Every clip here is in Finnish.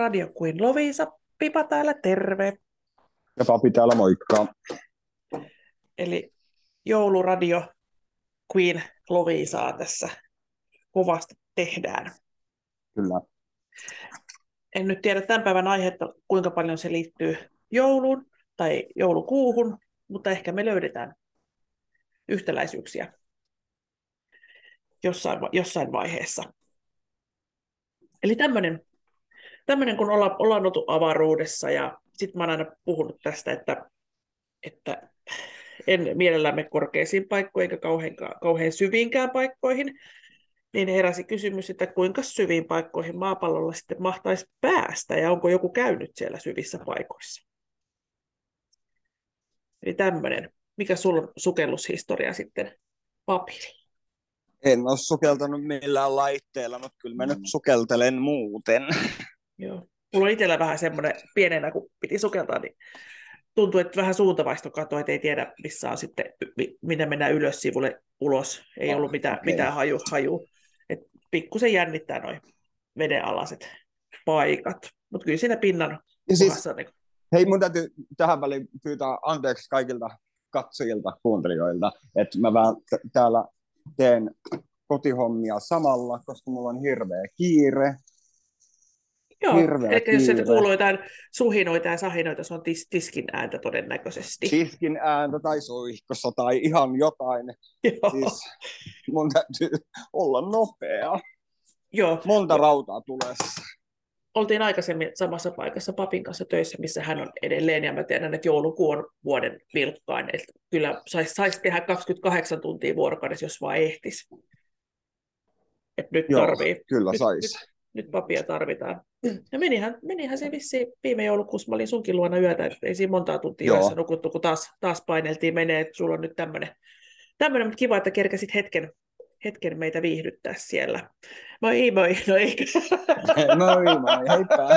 Radio Queen Lovisa. Pipa täällä, terve. Ja papi täällä, moikka. Eli jouluradio Queen Lovisaa tässä kovasti tehdään. Kyllä. En nyt tiedä tämän päivän aihetta, kuinka paljon se liittyy jouluun tai joulukuuhun, mutta ehkä me löydetään yhtäläisyyksiä jossain, jossain vaiheessa. Eli tämmöinen, tämmöinen kun olla, ollaan oltu avaruudessa ja sitten mä oon aina puhunut tästä, että, että en mielellämme korkeisiin paikkoihin eikä kauhean, kauhean syviinkään paikkoihin, niin heräsi kysymys, että kuinka syviin paikkoihin maapallolla sitten mahtaisi päästä ja onko joku käynyt siellä syvissä paikoissa. Eli tämmöinen. Mikä sulla on sukellushistoria sitten papiri? En ole sukeltanut millään laitteella, mutta kyllä mä nyt sukeltelen muuten. Joo. Mulla on itsellä vähän semmoinen pienenä, kun piti sukeltaa, niin tuntuu, että vähän suuntavaisto katoa, että ei tiedä, missä on sitten, minne mennään ylös sivulle ulos. Ei oh, ollut mitään, okay. mitään haju, haju. Et pikkusen jännittää noin vedenalaiset paikat. Mutta kyllä siinä pinnan ja siis, niin... Hei, mun täytyy tähän väliin pyytää anteeksi kaikilta katsojilta, kuuntelijoilta, että mä vähän t- täällä teen kotihommia samalla, koska mulla on hirveä kiire. Joo, Hirveä eli jos sieltä kuuluu jotain suhinoita ja sahinoita, se on tis, tiskin ääntä todennäköisesti. Tiskin ääntä tai soihkossa tai ihan jotain. Joo. Siis mun täytyy olla nopea. Joo. Monta rautaa tulessa. Oltiin aikaisemmin samassa paikassa papin kanssa töissä, missä hän on edelleen, ja mä tiedän, että joulukuu on vuoden vilkkain, että kyllä saisi sais tehdä 28 tuntia vuorokaudessa, jos vaan ehtis. Et nyt Joo, tarvii. kyllä saisi. Nyt, papia tarvitaan. Ja menihän, menihän se vissiin viime joulukuussa, mä olin sunkin luona yötä, että ei siinä montaa tuntia Joo. yössä nukuttu, kun taas, taas paineltiin menee, että sulla on nyt tämmöinen, tämmöinen mutta kiva, että kerkäsit hetken, hetken meitä viihdyttää siellä. Moi moi, no eikö? moi moi, heippa.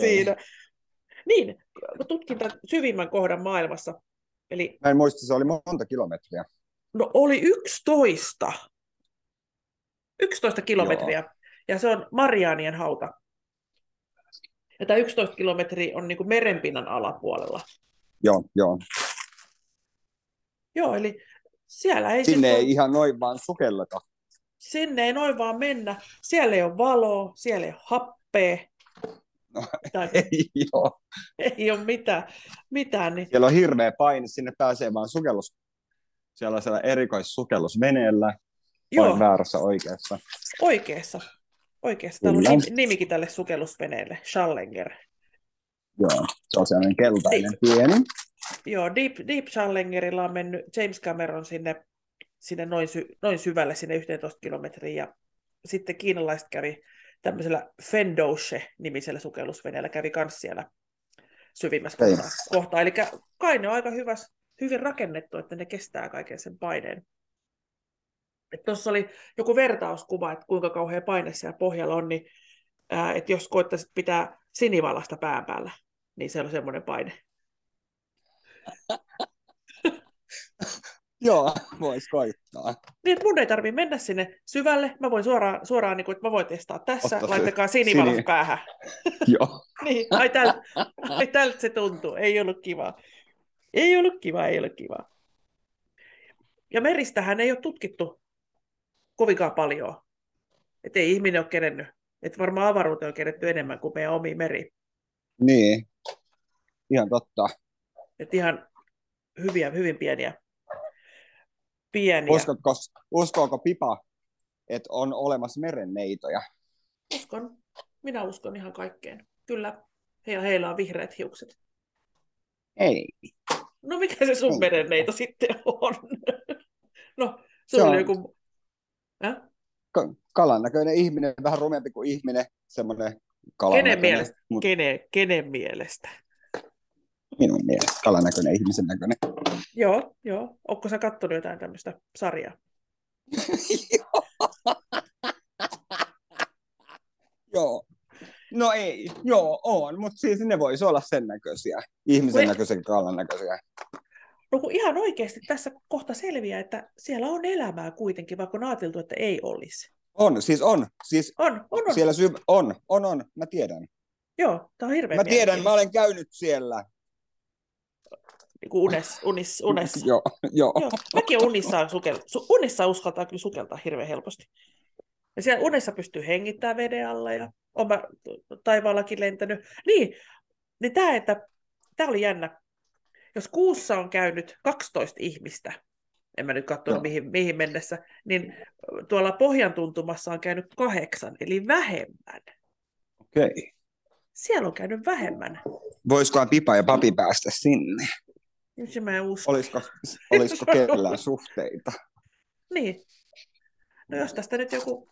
siinä. Niin, tutkin tämän syvimmän kohdan maailmassa. Eli... Mä en muista, se oli monta kilometriä. No oli 11. 11 kilometriä. Joo. Ja se on Mariaanien hauta. Ja tämä 11 kilometriä on niin kuin merenpinnan alapuolella. Joo, joo. Joo, eli siellä ei... Sinne ei ole... ihan noin vaan sukelleta. Sinne ei noin vaan mennä. Siellä ei ole valoa, siellä ei ole happea. No, tai... ei ole. Ei ole mitään. mitään niin... Siellä on hirveä paine, sinne pääsee vaan sukellus, sellaisella erikoissukellusveneellä. Joo. Olen väärässä oikeassa. Oikeassa. Oikeassa. Täällä on nimikin tälle sukellusveneelle, Schallenger. Joo, se on sellainen keltainen Deep. pieni. Joo, Deep, Deep Challengerilla on mennyt James Cameron sinne, sinne noin, sy, noin syvälle, sinne 11 kilometriin, ja sitten kiinalaiset kävi tämmöisellä Fendouche-nimisellä sukellusveneellä, kävi myös siellä syvimmässä kohtaa. kohtaa. Eli kai ne on aika hyvä, hyvin rakennettu, että ne kestää kaiken sen paineen. Tuossa oli joku vertauskuva, että kuinka kauhean paine siellä pohjalla on, niin ää, että jos koittaisit pitää sinivalasta pään päällä, niin se on semmoinen paine. Joo, voisi koittaa. Niin, mun ei tarvitse mennä sinne syvälle. Mä voin suoraan, suoraan niin kuin, että mä voin testaa tässä. Otta Laittakaa sinivalas sini... päähän. Joo. niin, ai tältä, ai tältä se tuntuu. Ei ollut kiva. Ei ollut kiva, ei ollut kiva. Ja meristähän ei ole tutkittu kovinkaan paljon. Että ei ihminen ole kerennyt. Että varmaan avaruuteen on keretty enemmän kuin meidän omi meri. Niin, ihan totta. Että ihan hyviä, hyvin pieniä. pieniä. Uskotko, uskoako Pipa, että on olemassa merenneitoja? Uskon. Minä uskon ihan kaikkeen. Kyllä, heillä, heillä on vihreät hiukset. Ei. No mikä se sun merenneito sitten on? no, se, se on joku Äh? kalan näköinen ihminen, vähän rumempi kuin ihminen, semmoinen kalan kenen mielestä? Mut... Kenen, kenen mielestä? Minun mielestä, kalan näköinen, ihmisen näköinen. Joo, joo. Onko sä kattonut jotain tämmöistä sarjaa? joo. No ei, joo, on, mutta siis ne voisi olla sen näköisiä, ihmisen Me... näköisiä, kalan näköisiä. No kun ihan oikeasti tässä kohta selviää, että siellä on elämää kuitenkin, vaikka on ajateltu, että ei olisi. On, siis on. Siis on, on, on. Siellä syy... on, on, on, mä tiedän. Joo, tämä on hirveän Mä tiedän, mä olen käynyt siellä. niin kuin unes, unis, unessa. joo, joo. Joo, mäkin unissa, sukel... su- unissa uskaltaa kyllä sukeltaa hirveän helposti. Ja siellä unessa pystyy hengittämään veden alla ja on mä taivaallakin lentänyt. Niin, niin tämä, että tämä oli jännä. Jos kuussa on käynyt 12 ihmistä, en mä nyt katsonut Joo. mihin, mihin mennessä, niin tuolla pohjan tuntumassa on käynyt kahdeksan, eli vähemmän. Okei. Okay. Siellä on käynyt vähemmän. Voisikohan Pipa ja Papi päästä sinne? Nyt mä en usko. Olisiko, olisiko kellään suhteita? Niin. No jos tästä nyt joku,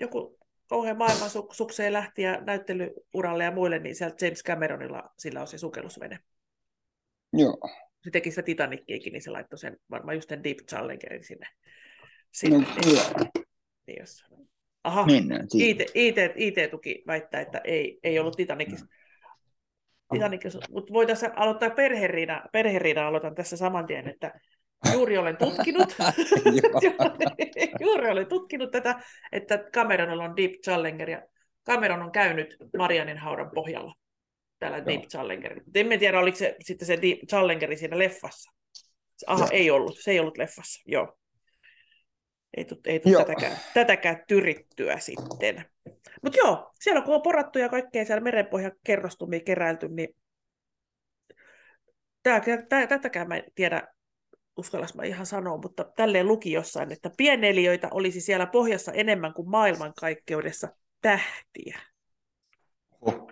joku kauhean maailman su- sukseen lähti ja näyttelyuralle ja muille, niin sieltä James Cameronilla sillä on se sukellusvene. Joo. Se teki sitä Titanickiakin, niin se laittoi sen varmaan just sen Deep Challengerin sinne. No, sinne. niin, joo. niin jos... Aha, Mennään siihen. IT, IT, IT-tuki väittää, että ei, ei ollut Titanicissa. Titanicissa, mutta voitaisiin aloittaa perheriina, perheriina aloitan tässä saman tien, että juuri olen tutkinut, juuri olen tutkinut tätä, että Cameronilla on Deep Challenger ja Cameron on käynyt Marianin haudan pohjalla tällä Joo. Deep Challengerilla. Mutta emme tiedä, oliko se sitten se Deep Challengeri siinä leffassa. Aha, Joo. ei ollut. Se ei ollut leffassa, joo. Ei tule ei tätäkään, tätäkään tyrittyä sitten. Mutta joo, siellä kun on porattu ja kaikkea siellä merenpohjan kerrostumia keräilty, niin tää, tää, tätäkään mä en tiedä, uskallas mä ihan sanoa, mutta tälleen luki jossain, että pieneliöitä olisi siellä pohjassa enemmän kuin maailmankaikkeudessa tähtiä. Oh.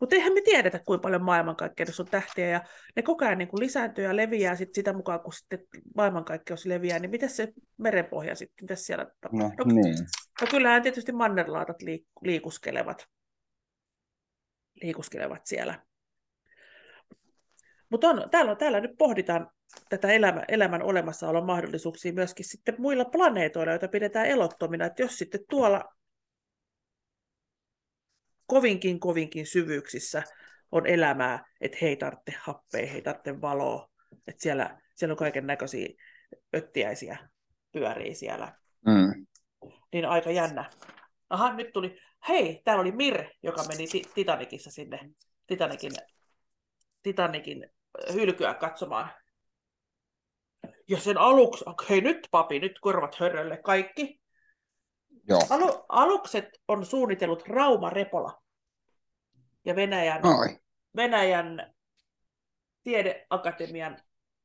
Mutta eihän me tiedetä, kuinka paljon maailmankaikkeudessa on tähtiä, ja ne koko ajan niin kuin lisääntyy ja leviää sit sitä mukaan, kun sitten maailmankaikkeus leviää, niin miten se merenpohja sitten, mitä siellä tapahtuu? No, niin. no kyllähän tietysti mannerlaatat liik- liikuskelevat, liikuskelevat siellä. Mutta on, täällä, täällä nyt pohditaan tätä elämä, elämän olemassaolon mahdollisuuksia myöskin sitten muilla planeetoilla, joita pidetään elottomina. Että jos sitten tuolla kovinkin, kovinkin syvyyksissä on elämää, että he ei tarvitse happea, he ei tarvitse valoa, että siellä, siellä on kaiken näköisiä öttiäisiä pyörii siellä, Mm. niin aika jännä. Aha, nyt tuli, hei, täällä oli Mir, joka meni Ti- Titanicissa sinne, Titanikin, Titanikin äh, hylkyä katsomaan. Ja sen aluksi, hei nyt papi, nyt korvat hörrölle kaikki. Joo. Alu, alukset on suunnitellut Rauma Repola ja Venäjän, Ai. Venäjän tiedeakatemian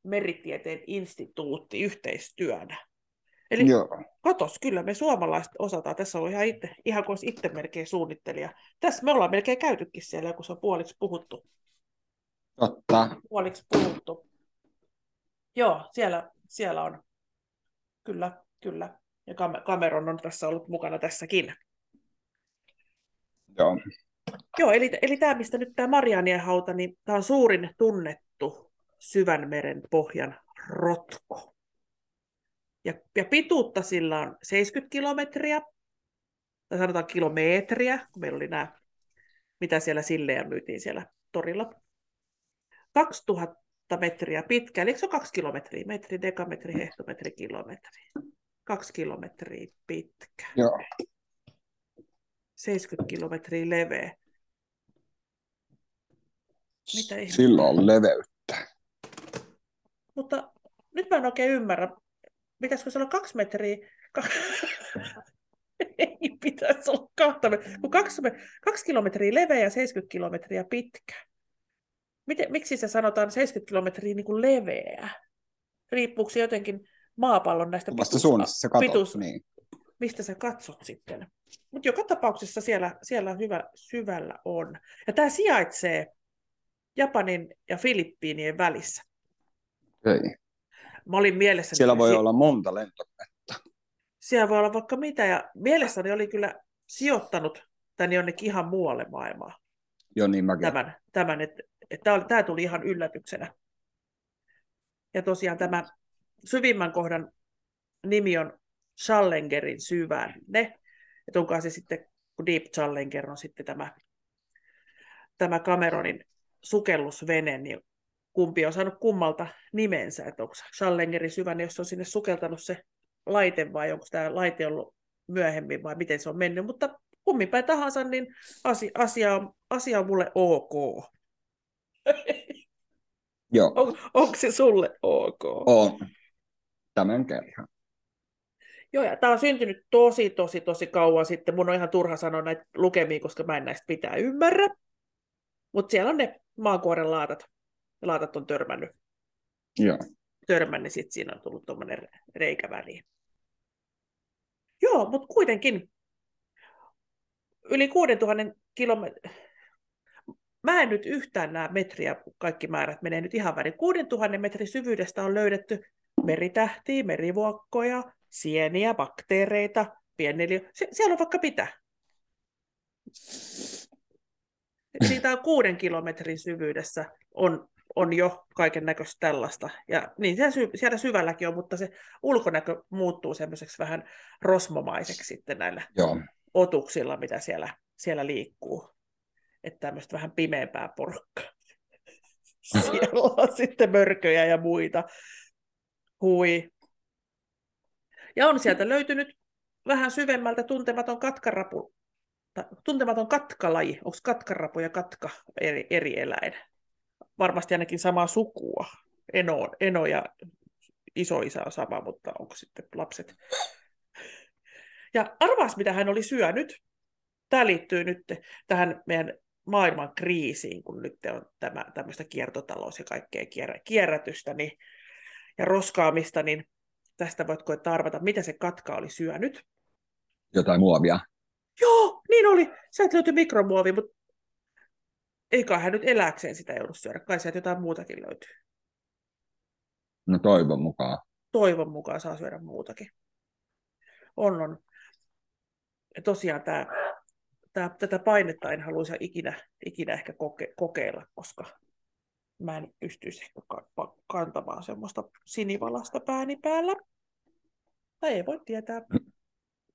meritieteen instituutti yhteistyönä. Eli Joo. katos, kyllä me suomalaiset osataan. Tässä on ihan, itse, ihan kuin itse melkein suunnittelija. Tässä me ollaan melkein käytykin siellä, kun se on puoliksi puhuttu. Totta. Puoliksi puhuttu. Joo, siellä, siellä on. Kyllä, kyllä. Ja Cam- Cameron on tässä ollut mukana tässäkin. Joo. Joo, eli, eli tämä, mistä nyt tämä Marianien hauta, niin tämä on suurin tunnettu syvän meren pohjan rotko. Ja, ja pituutta sillä on 70 kilometriä, tai sanotaan kilometriä, kun meillä oli nämä, mitä siellä sillejä myytiin siellä torilla. 2000 metriä pitkä, eli se on kaksi kilometriä, metri, dekametri, hehtometri, kilometri. Kaksi kilometriä pitkä, Joo. 70 kilometriä leveä. Mitä ihmettä? Silloin on leveyttä. Mutta nyt mä en oikein ymmärrä. Pitäisikö se olla kaksi metriä? Ka- Ei pitäisi olla kahta metriä. Kun kaksi, kaksi kilometriä leveä ja 70 kilometriä pitkä. Miten, miksi se sanotaan 70 kilometriä niin kuin leveä? Riippuuko se jotenkin maapallon näistä Kuvasta suunnasta sä katot. pituus- Niin. mistä sä katsot sitten. Mutta joka tapauksessa siellä, siellä hyvä, syvällä on. Ja tämä sijaitsee Japanin ja Filippiinien välissä. Ei. Mä olin mielessäni... Siellä voi si- olla monta lentokonetta. siellä voi olla vaikka mitä, ja mielessäni oli kyllä sijoittanut tänne jonnekin ihan muualle maailmaan Joo, niin mäkin. tämän, tämän että että tämä tuli ihan yllätyksenä. Ja tosiaan tämä syvimmän kohdan nimi on Challengerin syvänne, että onkaan se sitten, kun Deep Challenger on sitten tämä, tämä Cameronin sukellusvene, niin kumpi on saanut kummalta nimensä, että onko Challengerin syvänne, jos on sinne sukeltanut se laite vai onko tämä laite ollut myöhemmin vai miten se on mennyt, mutta kummin päin tahansa, niin asia, asia, on, asia on mulle ok. Joo. On, onko se sulle ok? On. Tämän kerran. Joo, ja tämä on syntynyt tosi, tosi, tosi kauan sitten. Mun on ihan turha sanoa näitä lukemia, koska mä en näistä pitää ymmärrä. Mutta siellä on ne maankuoren laatat. Laatat on törmännyt. Joo. Törmännyt, niin sitten siinä on tullut tuommoinen reikä väliin. Joo, mutta kuitenkin yli 6000 kilometrin... Mä en nyt yhtään näe metriä, kaikki määrät menee nyt ihan väärin. 6000 metrin syvyydestä on löydetty meritähtiä, merivuokkoja, sieniä, bakteereita, pieneliö. Sie- siellä on vaikka mitä. Siitä on kuuden kilometrin syvyydessä on, on jo kaiken näköistä tällaista. Ja niin siellä, sy- siellä syvälläkin on, mutta se ulkonäkö muuttuu semmoiseksi vähän rosmomaiseksi sitten näillä Joo. otuksilla, mitä siellä, siellä liikkuu. Että tämmöistä vähän pimeämpää porukkaa. Siellä on sitten mörköjä ja muita. Hui. Ja on sieltä löytynyt vähän syvemmältä tuntematon katkarapu, tuntematon katkalaji. Onko katkarapu ja katka eri, eri eläin? Varmasti ainakin samaa sukua. Eno, Eno ja isoisä on sama, mutta onko sitten lapset? Ja arvaas, mitä hän oli syönyt. Tämä liittyy nyt tähän meidän maailman kriisiin, kun nyt on tämä, tämmöistä kiertotalous ja kaikkea kierrä, kierrätystä niin, ja roskaamista, niin tästä voit koettaa arvata, mitä se katka oli syönyt. Jotain muovia. Joo, niin oli. Sieltä löytyi mikromuovi, mutta eikä hän nyt eläkseen sitä joudu syödä. Kai sieltä jotain muutakin löytyy. No toivon mukaan. Toivon mukaan saa syödä muutakin. On, on. Ja tosiaan tämä, tämä, tätä painetta en haluaisi ikinä, ikinä ehkä koke, kokeilla, koska mä en pystyisi ehkä ka- kantamaan semmoista sinivalasta pääni päällä. Tai ei voi tietää.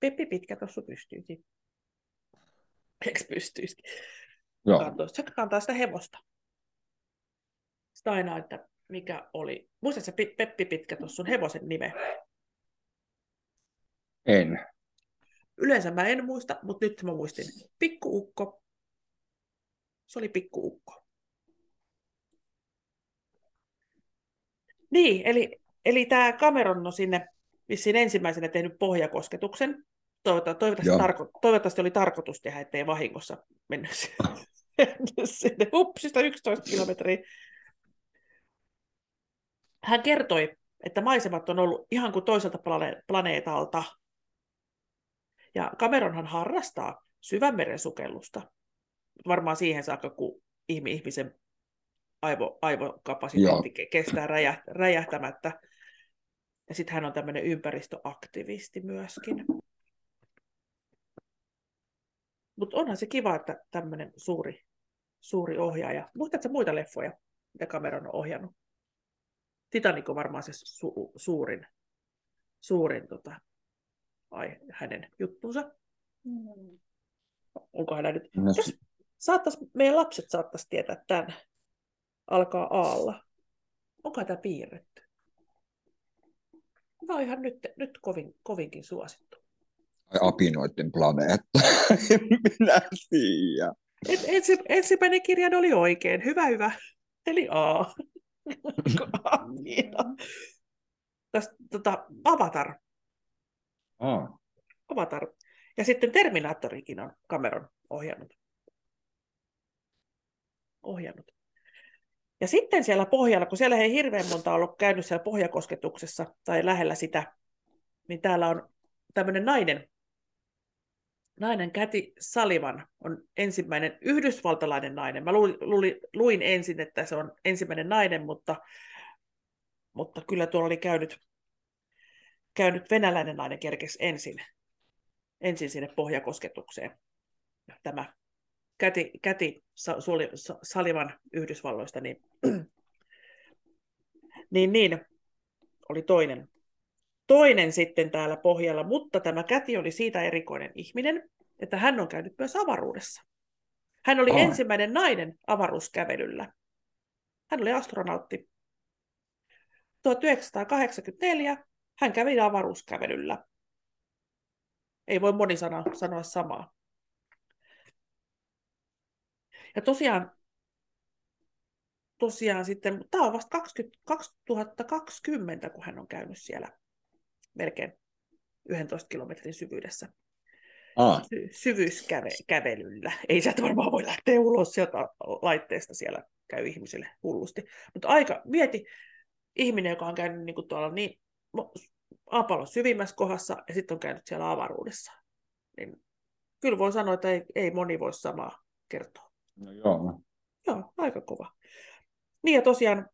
Peppi pitkä tuossa pystyisi. Eikö pystyisi? Joo. Kantaa, se kantaa sitä hevosta. Sitä aina, että mikä oli. Muistatko Peppi Pitkä tuossa sun hevosen nime? En. Yleensä mä en muista, mutta nyt mä muistin. Pikkuukko. Se oli pikkuukko. Niin, eli, eli tämä Cameron on sinne vissiin ensimmäisenä tehnyt pohjakosketuksen. Toivottavasti, toivottavasti, tarko, toivottavasti oli tarkoitus tehdä, ettei vahingossa mennyt sinne- hupsista 11 kilometriä. Hän kertoi, että maisemat on ollut ihan kuin toiselta plane- planeetalta. Ja Cameronhan harrastaa syvänmeren sukellusta. Varmaan siihen saakka, kun ihmi- ihmisen aivo, aivokapasiteetti ke- kestää räjäht, räjähtämättä. Ja sitten hän on tämmöinen ympäristöaktivisti myöskin. Mutta onhan se kiva, että tämmöinen suuri, suuri ohjaaja. Muistatko muita leffoja, mitä Cameron on ohjannut? Titanic on varmaan se su- suurin, suurin tota, ai, hänen juttunsa. Onko hän nyt? No, Jos meidän lapset saattaisi tietää tämän. Alkaa aalla. Onko tämä piirretty? Tämä on ihan nyt, nyt kovin, kovinkin suosittu. ai apinoiden planeetta. en minä tiedä. Et, ensi, ensimmäinen kirjan oli oikein. Hyvä, hyvä. Eli A. Tästä, tota, Avatar. Ah. Avatar. Ja sitten Terminaattorikin on Cameron ohjannut. ohjannut. Ja sitten siellä pohjalla, kun siellä ei hirveän monta ollut käynyt siellä pohjakosketuksessa tai lähellä sitä, niin täällä on tämmöinen nainen, nainen Käti Salivan on ensimmäinen yhdysvaltalainen nainen. Mä luin, luin, ensin, että se on ensimmäinen nainen, mutta, mutta kyllä tuolla oli käynyt, käynyt venäläinen nainen kerkes ensin, ensin sinne pohjakosketukseen. Ja Tämä Käti, Käti Sa- Suli- Sa- Salivan Yhdysvalloista, niin, niin, niin oli toinen, toinen sitten täällä pohjalla, mutta tämä Käti oli siitä erikoinen ihminen, että hän on käynyt myös avaruudessa. Hän oli Ai. ensimmäinen nainen avaruuskävelyllä. Hän oli astronautti. 1984 hän kävi avaruuskävelyllä. Ei voi moni sana, sanoa samaa. Ja tosiaan, tosiaan sitten, tämä on vasta 20, 2020, kun hän on käynyt siellä melkein 11 kilometrin syvyydessä Ah, sy- syvyyskävelyllä. Ei sieltä varmaan voi lähteä ulos sieltä laitteesta, siellä käy ihmisille hullusti. Mutta aika, mieti, ihminen, joka on käynyt niin kuin tuolla niin maapallon syvimmässä kohdassa ja sitten on käynyt siellä avaruudessa. Niin kyllä voi sanoa, että ei, ei moni voi samaa kertoa. No joo. Joo, aika kova. Niin ja tosiaan,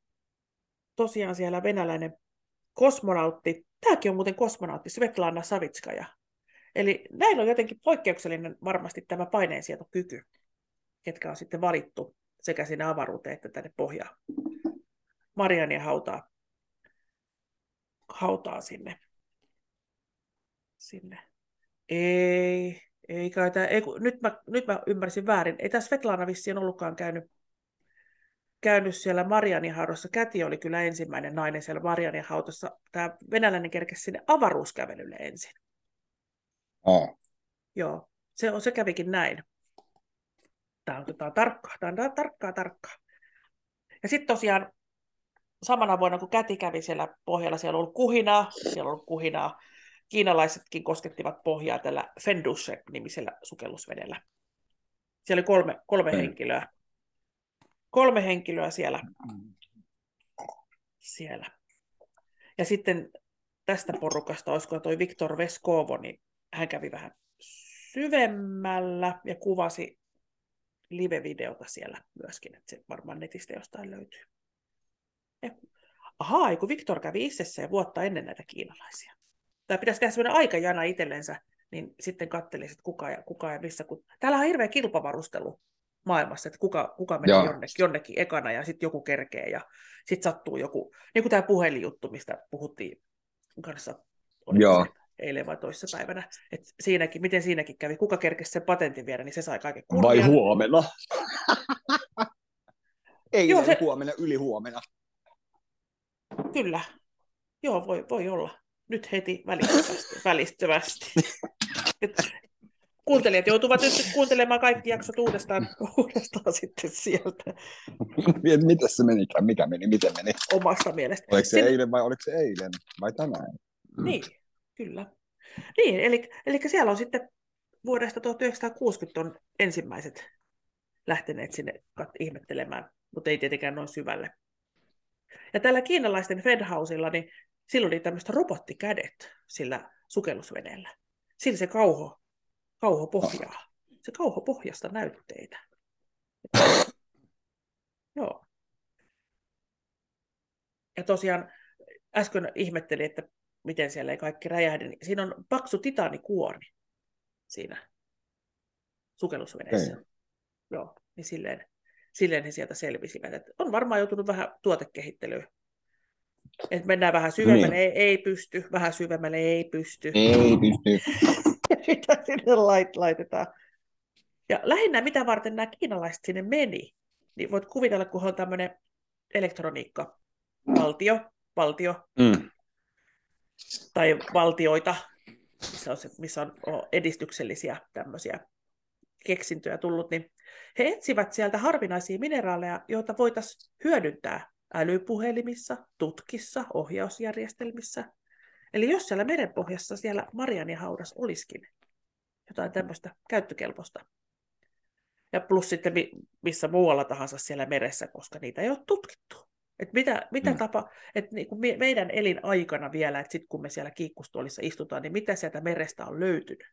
tosiaan siellä venäläinen kosmonautti, tämäkin on muuten kosmonautti, Svetlana Savitskaja. Eli näillä on jotenkin poikkeuksellinen varmasti tämä paineensietokyky, ketkä on sitten valittu sekä sinne avaruuteen että tänne pohjaan. Mariania hautaa, hautaa sinne. sinne. Ei, ei kai tää, ei, kun, nyt, mä, nyt mä ymmärsin väärin. Ei tässä Svetlana vissiin ollutkaan käynyt, käynyt siellä Marianin haudassa. Käti oli kyllä ensimmäinen nainen siellä Marianin haudassa. Tämä venäläinen kerkesi sinne avaruuskävelylle ensin. Ah. Joo, se, on, se kävikin näin. Tämä on, tämä on tarkkaa, tämä on tarkkaa, tarkkaa. Ja sitten tosiaan samana vuonna, kun Käti kävi siellä pohjalla, siellä ollut kuhinaa, siellä on ollut kuhinaa. Kiinalaisetkin koskettivat pohjaa tällä Fendushe-nimisellä sukellusvedellä. Siellä oli kolme, kolme Okei. henkilöä. Kolme henkilöä siellä. siellä. Ja sitten tästä porukasta, olisiko toi Viktor Veskovo, niin hän kävi vähän syvemmällä ja kuvasi live-videota siellä myöskin, että se varmaan netistä jostain löytyy. Ja, ahaa, kun Viktor kävi itsessä ja vuotta ennen näitä kiinalaisia. Tai pitäisi tehdä sellainen aikajana itsellensä, niin sitten katselisi, että kuka ja, kuka ja missä. Kun... Täällä on hirveä kilpavarustelu maailmassa, että kuka, kuka menee jonnekin, jonnekin ekana ja sitten joku kerkee ja sitten sattuu joku, niin kuin tämä puhelinjuttu, mistä puhuttiin kanssa Joo. eilen vai toissa päivänä, että siinäkin, miten siinäkin kävi, kuka kerkesi sen patentin viedä, niin se sai kaiken kunnian. Vai huomenna? Ei Joo, se... huomenna, yli huomenna. Kyllä. Joo, voi, voi olla. Nyt heti välittömästi. välittömästi. Et Kuuntelijat joutuvat nyt kuuntelemaan kaikki jaksot uudestaan, uudestaan sitten sieltä Miten se menikään? Mikä meni? Miten meni? omasta mielestä. Oliko se Sin- eilen vai oliko se eilen? Vai tänään? Niin, kyllä. Niin, eli, eli siellä on sitten vuodesta 1960 on ensimmäiset lähteneet sinne ihmettelemään, mutta ei tietenkään noin syvälle. Ja tällä kiinalaisten Fedhausilla, niin sillä oli tämmöistä robottikädet sillä sukellusveneellä. Sillä se kauho, kauho pohjaa. Se kauho pohjasta näytteitä. Joo. Ja tosiaan äsken ihmettelin, että miten siellä ei kaikki räjähde. niin Siinä on paksu titaanikuori siinä sukellusveneessä. Okei. Joo, niin silleen, silleen he sieltä selvisivät. Et on varmaan joutunut vähän tuotekehittelyyn. Et mennään vähän syvemmälle, Niin. ei, ei pysty, vähän syvemmälle, ei pysty. Ei pysty. mitä sinne lait, laitetaan. Ja lähinnä mitä varten nämä kiinalaiset sinne meni, niin voit kuvitella, kun on tämmöinen elektroniikka, valtio, valtio Mm. tai valtioita, missä on, se, missä on edistyksellisiä tämmöisiä keksintöjä tullut, niin he etsivät sieltä harvinaisia mineraaleja, joita voitaisiin hyödyntää älypuhelimissa, tutkissa, ohjausjärjestelmissä. Eli jos siellä merenpohjassa siellä Marianin haudas olisikin jotain tämmöistä käyttökelpoista. Ja plus sitten mi- missä muualla tahansa siellä meressä, koska niitä ei ole tutkittu. Et mitä mitä Mm. tapa, että niinku me, meidän elinaikana vielä, että sitten kun me siellä kiikkustuolissa istutaan, niin mitä sieltä merestä on löytynyt?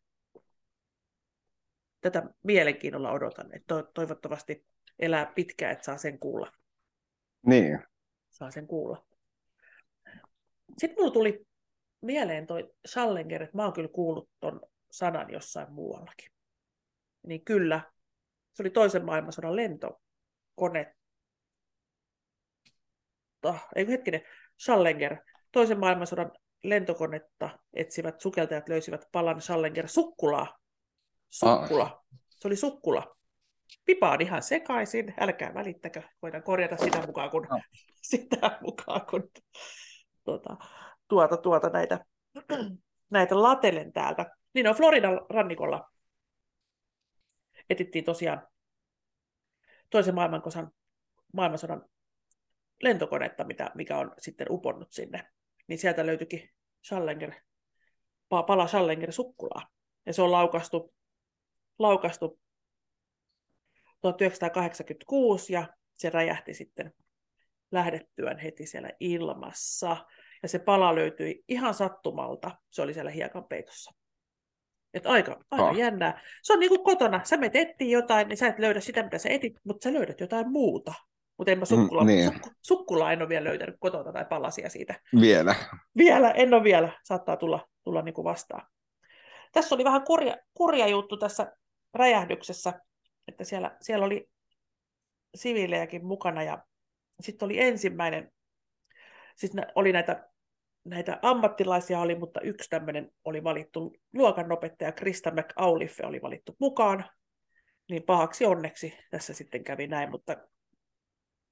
Tätä mielenkiinnolla odotan, että to- toivottavasti elää pitkään, että saa sen kuulla. Niin. Saa sen kuulla. Sitten mulla tuli mieleen toi Schallenger, että mä oon kyllä kuullut ton sanan jossain muuallakin. Niin kyllä, se oli toisen maailmansodan lentokone. Ei hetkinen, Schallenger, toisen maailmansodan lentokonetta etsivät sukeltajat löysivät palan Schallenger sukkulaa. Sukkula. Se oli sukkula. Pipaan ihan sekaisin, älkää välittäkö, voidaan korjata sitä mukaan, kun, No. sitä mukaan, kun tuota, tuota, tuota näitä, näitä latelen täältä. Niin on Floridan rannikolla. Etittiin tosiaan toisen maailmankosan, maailmansodan lentokonetta, mitä, mikä on sitten uponnut sinne. Niin sieltä löytyikin Schallenger, pala Schallenger sukkulaa. Ja se on laukastu, laukastu 1986 ja se räjähti sitten lähdettyään heti siellä ilmassa. Ja se pala löytyi ihan sattumalta. Se oli siellä hiekan peitossa. Et aika, aika oh. jännää. Se on niin kuin kotona. Sä menet etsiä jotain, niin sä et löydä sitä, mitä sä etit, mutta sä löydät jotain muuta. Mutta en mä sukkula, mm, niin. sukku, sukkula en ole vielä löytänyt kotona tai palasia siitä. Vielä. Vielä, en ole vielä. Saattaa tulla, tulla niin kuin vastaan. Tässä oli vähän kurja, kurja juttu tässä räjähdyksessä, että siellä, siellä oli siviilejäkin mukana ja sitten oli ensimmäinen, siis oli näitä, näitä ammattilaisia oli, mutta yksi tämmöinen oli valittu, luokanopettaja Krista McAuliffe oli valittu mukaan, niin pahaksi onneksi tässä sitten kävi näin, mutta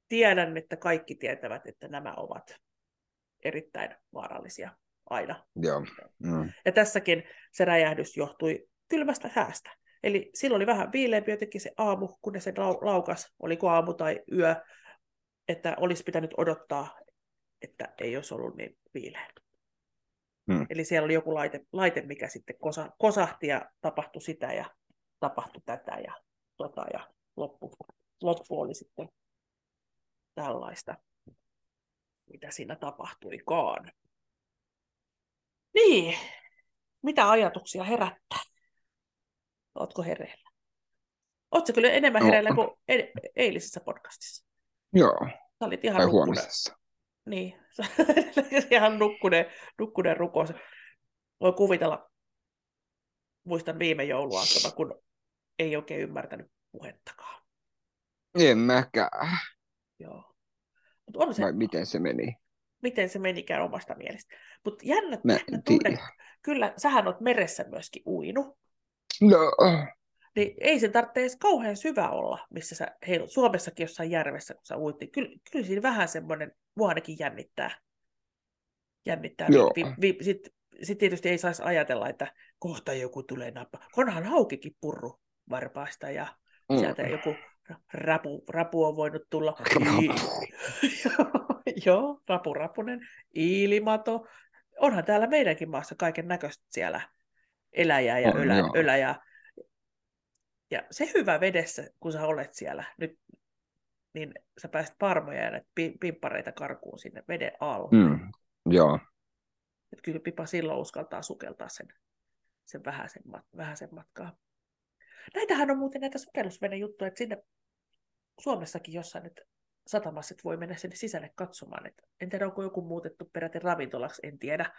tiedän, että kaikki tietävät, että nämä ovat erittäin vaarallisia aina. Joo. Mm. Ja tässäkin se räjähdys johtui kylmästä säästä. Eli silloin oli vähän viileämpi jotenkin se aamu, kun se laukas, oliko aamu tai yö, että olisi pitänyt odottaa, että ei olisi ollut niin viileä. Hmm. Eli siellä oli joku laite, laite mikä sitten kosa, kosahti ja tapahtui sitä ja tapahtui tätä ja, tota, ja loppu, loppu oli sitten tällaista, mitä siinä tapahtuikaan. Niin, mitä ajatuksia herättää? Oletko hereillä? Oletko kyllä enemmän hereillä no. kuin eilisessä podcastissa? Joo. Sä olit ihan tai huomisessa. Niin, ihan nukkuneen, nukkuneen rukous. Voi kuvitella, muistan viime jouluaattona, kun ei oikein ymmärtänyt puhettakaan. En mäkään. Joo. Mut on se, Vai miten se meni? Miten se menikään omasta mielestä. Mutta jännä, jännä tunne. Kyllä, sähän oot meressä myöskin uinu. No, niin ei se tarvitse edes kauhean syvä olla, missä sä heilut. Suomessakin jossain järvessä, kun sä uit, niin kyllä, kyllä siinä vähän semmoinen, mua ainakin jännittää. Jännittää. Joo. Vi, vi, Sitten sit tietysti ei saisi ajatella, että kohta joku tulee nappa. Onhan haukikin purru varpaista ja mm. sieltä joku rapu, rapu on voinut tulla. Joo, rapu rapunen, iilimato. Onhan täällä meidänkin maassa kaiken näköistä siellä eläjää ja ylä, öläjää. Ja se hyvä vedessä, kun sä olet siellä nyt, niin sä pääset parmoja ja näitä pimppareita karkuun sinne veden alle. Mm, joo. Et kyllä pipa silloin uskaltaa sukeltaa sen, sen vähäisen, vähäisen matkaa. Näitähän on muuten näitä sukellusvenejuttuja, että sinne Suomessakin jossain nyt satamassa voi mennä sinne sisälle katsomaan. Et en tiedä, onko joku muutettu peräti ravintolaksi, en tiedä.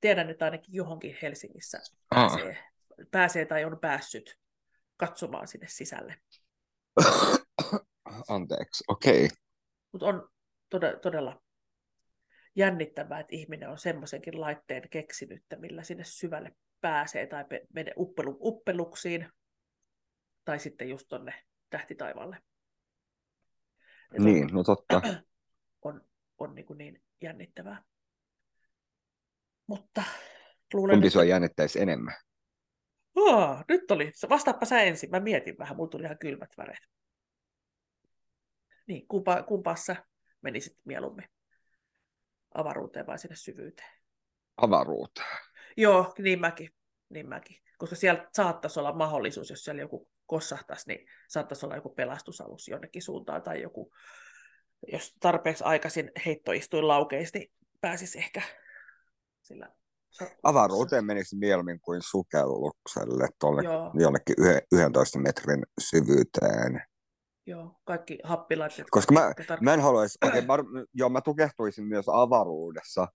Tiedän, että ainakin johonkin Helsingissä pääsee, pääsee tai on päässyt katsomaan sinne sisälle. Anteeksi, okei. Okay. Mutta on todella, todella jännittävää, että ihminen on semmoisenkin laitteen keksinyt, millä sinne syvälle pääsee tai menee uppelu, uppeluksiin tai sitten just tonne tähtitaivaalle. Niin, on, no totta. On, on niin, kuin niin jännittävää. Mutta luulen, Kumpi että... sua jännittäisi enemmän? Oh, nyt oli, vastaappa sä ensin, mä mietin vähän, mulla tuli ihan kylmät väreet. Niin, kumpa, kumpaa sä menisit mieluummin? Avaruuteen vai sinne syvyyteen? Avaruuteen. Joo, niin mäkin. Niin mäkin. Koska siellä saattaisi olla mahdollisuus, jos siellä joku kossahtaisi, niin saattaisi olla joku pelastusalus jonnekin suuntaan tai joku, jos tarpeeksi aikaisin heittoistuin laukeisi, niin pääsisi ehkä sillä Avaruuteen menisi mieluummin kuin sukellukselle tuolle jonnekin 11 metrin syvyyteen. Joo, kaikki happilaitteet. Koska mä, mä en haluaisi, okay, mä, joo, mä tukehtuisin myös avaruudessa,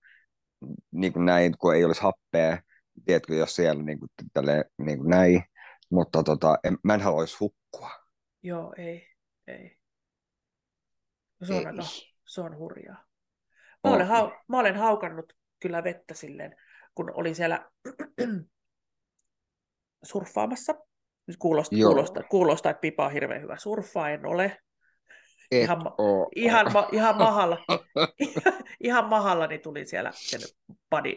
niin kuin näin, kun ei olisi happea, tiedätkö, jos siellä niin kuin, tälle, niin kuin näin, mutta tota, en, mä en haluaisi hukkua. Joo, ei, ei. Se on, aika, se on hurjaa. Mä, olen, hau, mä olen haukannut kyllä vettä silleen, kun olin siellä surffaamassa. Nyt kuulostaa, kuulostaa, kuulostaa, että Pipa on hirveän hyvä surffaa, en ole. Et ihan, ihan, ma, ihan, mahalla, ihan mahalla niin tuli siellä sen body,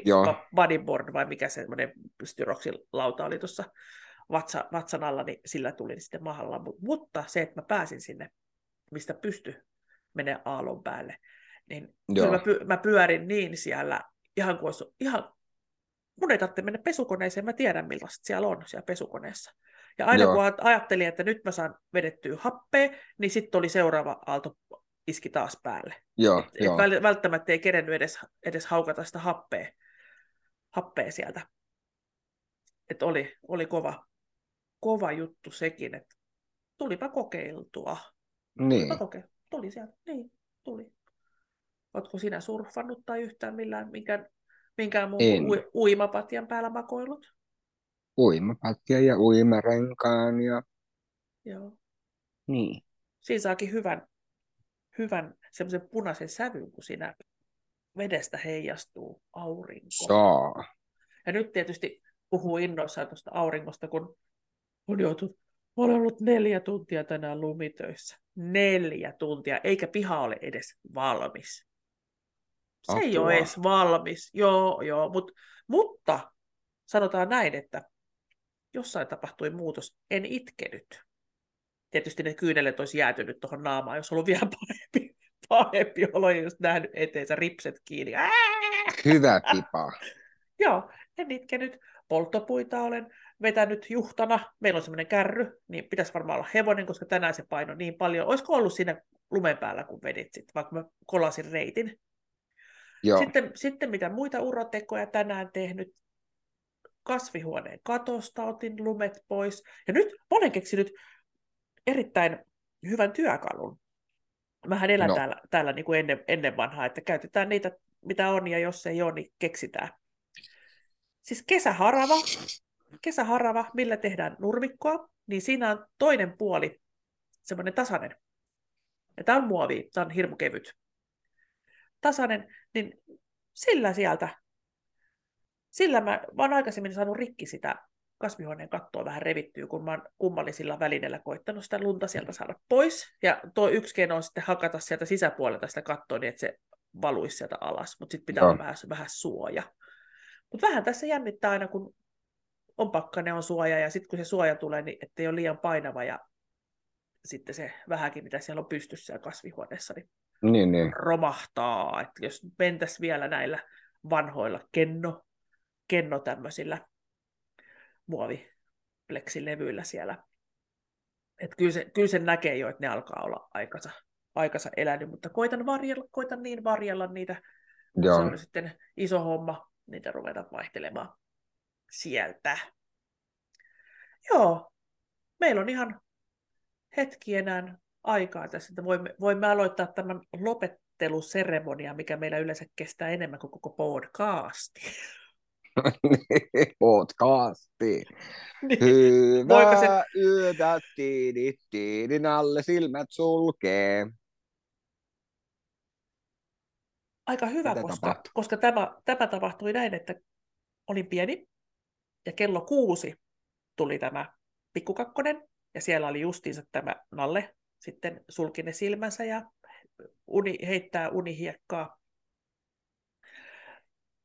bodyboard, vai mikä semmoinen styroksilauta oli tuossa vatsa, vatsan alla, niin sillä tuli sitten mahalla. Mutta se, että mä pääsin sinne mistä pysty menee aallon päälle. Niin Joo. kyllä mä, py, mä pyörin niin siellä, ihan kuin olisi, ihan, mun ei tarvitse mennä pesukoneeseen, mä tiedän millaista siellä on siellä pesukoneessa. Ja aina Joo. kun aj- ajattelin, että nyt mä saan vedettyä happea, niin sitten oli seuraava aalto iski taas päälle. Joo, Et, et joo. väl- välttämättä ei kerennyt edes, edes haukata sitä happea, happea sieltä. Et oli, oli kova, kova juttu sekin, että tulipa kokeiltua. Niin. Tulipa koke- Tuli sieltä, niin, tuli. Oletko sinä surffannut tai yhtään millään, minkään, minkään muun En. ui, uimapatjan päällä makoillut? Uimapatja ja uimarenkaan ja Joo. niin. Siinä saakin hyvän, hyvän semmoisen punaisen sävyn, kun siinä vedestä heijastuu aurinko. Saa. Ja nyt tietysti puhuu innoissaan tuosta auringosta, kun on joutunut, mä olen ollut neljä tuntia tänään lumitöissä. Neljä tuntia, eikä piha ole edes valmis. Se ei Apua. ole edes valmis, joo, joo, mut, mutta sanotaan näin, että jossain tapahtui muutos, en itkenyt. Tietysti ne kyynelet olisi jäätynyt tuohon naamaan, jos ollut vielä pahempi, pahempi olo, just nähnyt eteensä ripset kiinni. Ää! Hyvä pipa. Joo, en itkenyt. Polttopuita olen vetänyt juhtana. Meillä on semmoinen kärry, niin pitäisi varmaan olla hevonen, koska tänään se paino niin paljon. Olisiko ollut siinä lumen päällä, kun vedit sitten, vaikka mä kolasin reitin. Joo. Sitten, sitten mitä muita urotekoja tänään tehnyt. Kasvihuoneen katosta otin lumet pois. Ja nyt mä olen keksinyt erittäin hyvän työkalun. Mähän elän no. täällä, täällä niin kuin ennen, ennen vanhaa, että käytetään niitä, mitä on, ja jos ei ole, niin keksitään. Siis kesäharava, kesäharava, millä tehdään nurmikkoa, niin siinä on toinen puoli semmoinen tasainen. Ja tämä on muovi, tämä on hirmu kevyt. Tasainen, niin sillä sieltä, sillä mä, mä oon aikaisemmin saanut rikki sitä kasvihuoneen kattoa vähän revittyä, kun mä oon kummallisilla välineillä koittanut sitä lunta sieltä saada pois. Ja tuo yksi keino on sitten hakata sieltä sisäpuolelta sitä kattoa niin, että se valuisi sieltä alas, mutta sitten pitää Joo. olla vähän, vähän suoja. Mutta vähän tässä jännittää aina, kun on pakkane, on suoja, ja sitten kun se suoja tulee, niin ettei ole liian painava, ja sitten se vähänkin, mitä siellä on pystyssä siellä kasvihuoneessa, niin Niin, niin. romahtaa. Että jos mentäisiin vielä näillä vanhoilla kenno, kenno tämmöisillä muovipleksilevyillä siellä. Että kyllä, se, kyllä sen näkee jo, että ne alkaa olla aikansa, aikansa elänyt, mutta koitan, varjella, koitan niin varjella niitä, Joo. se on sitten iso homma, niitä ruveta vaihtelemaan sieltä. Joo, meillä on ihan hetki enää aikaa tässä, että voimme, voimme aloittaa tämän lopetteluseremonia, mikä meillä yleensä kestää enemmän kuin koko podcasti. Podcasti. Niin. Voiko Hyvää se- yötä, tiidit, tiidin alle silmät sulkee. Aika hyvä, Mitä koska, koska tämä, tämä tapahtui näin, että olin pieni ja kello kuusi tuli tämä pikkukakkonen ja siellä oli justiinsa tämä Nalle sitten sulki ne silmänsä ja uni, heittää unihiekkaa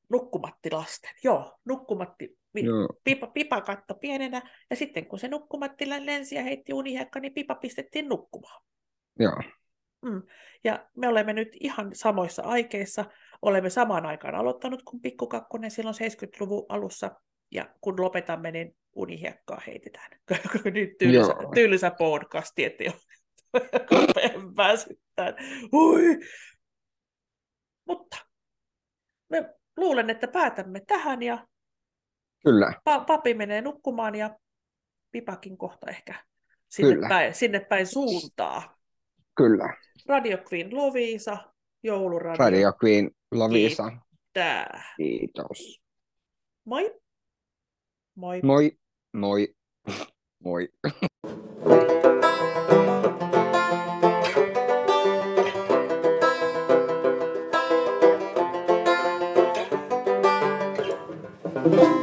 nukkumatti lasten. Joo, nukkumatti, Joo. pipa, pipa katto pienenä ja sitten kun se nukkumatti lensi ja heitti unihiekka, niin pipa pistettiin nukkumaan. Joo. Ja me olemme nyt ihan samoissa aikeissa. Olemme samaan aikaan aloittanut kuin pikkukakkonen silloin 70-luvun alussa. Ja kun lopetamme, niin unihiekkaa heitetään. nyt tylsä, Joo. tylsä podcasti, että jo rupean väsyttämään. Hui! Mutta me luulen, että päätämme tähän ja Kyllä. pa- papi menee nukkumaan ja pipakin kohta ehkä sinne, Kyllä. päin, sinne päin suuntaa. Kyllä. Radio Queen Loviisa, jouluradio. Radio Queen Lavisa. Tää. Kiitos. Moi. Moi. Moi. Moi. Moi.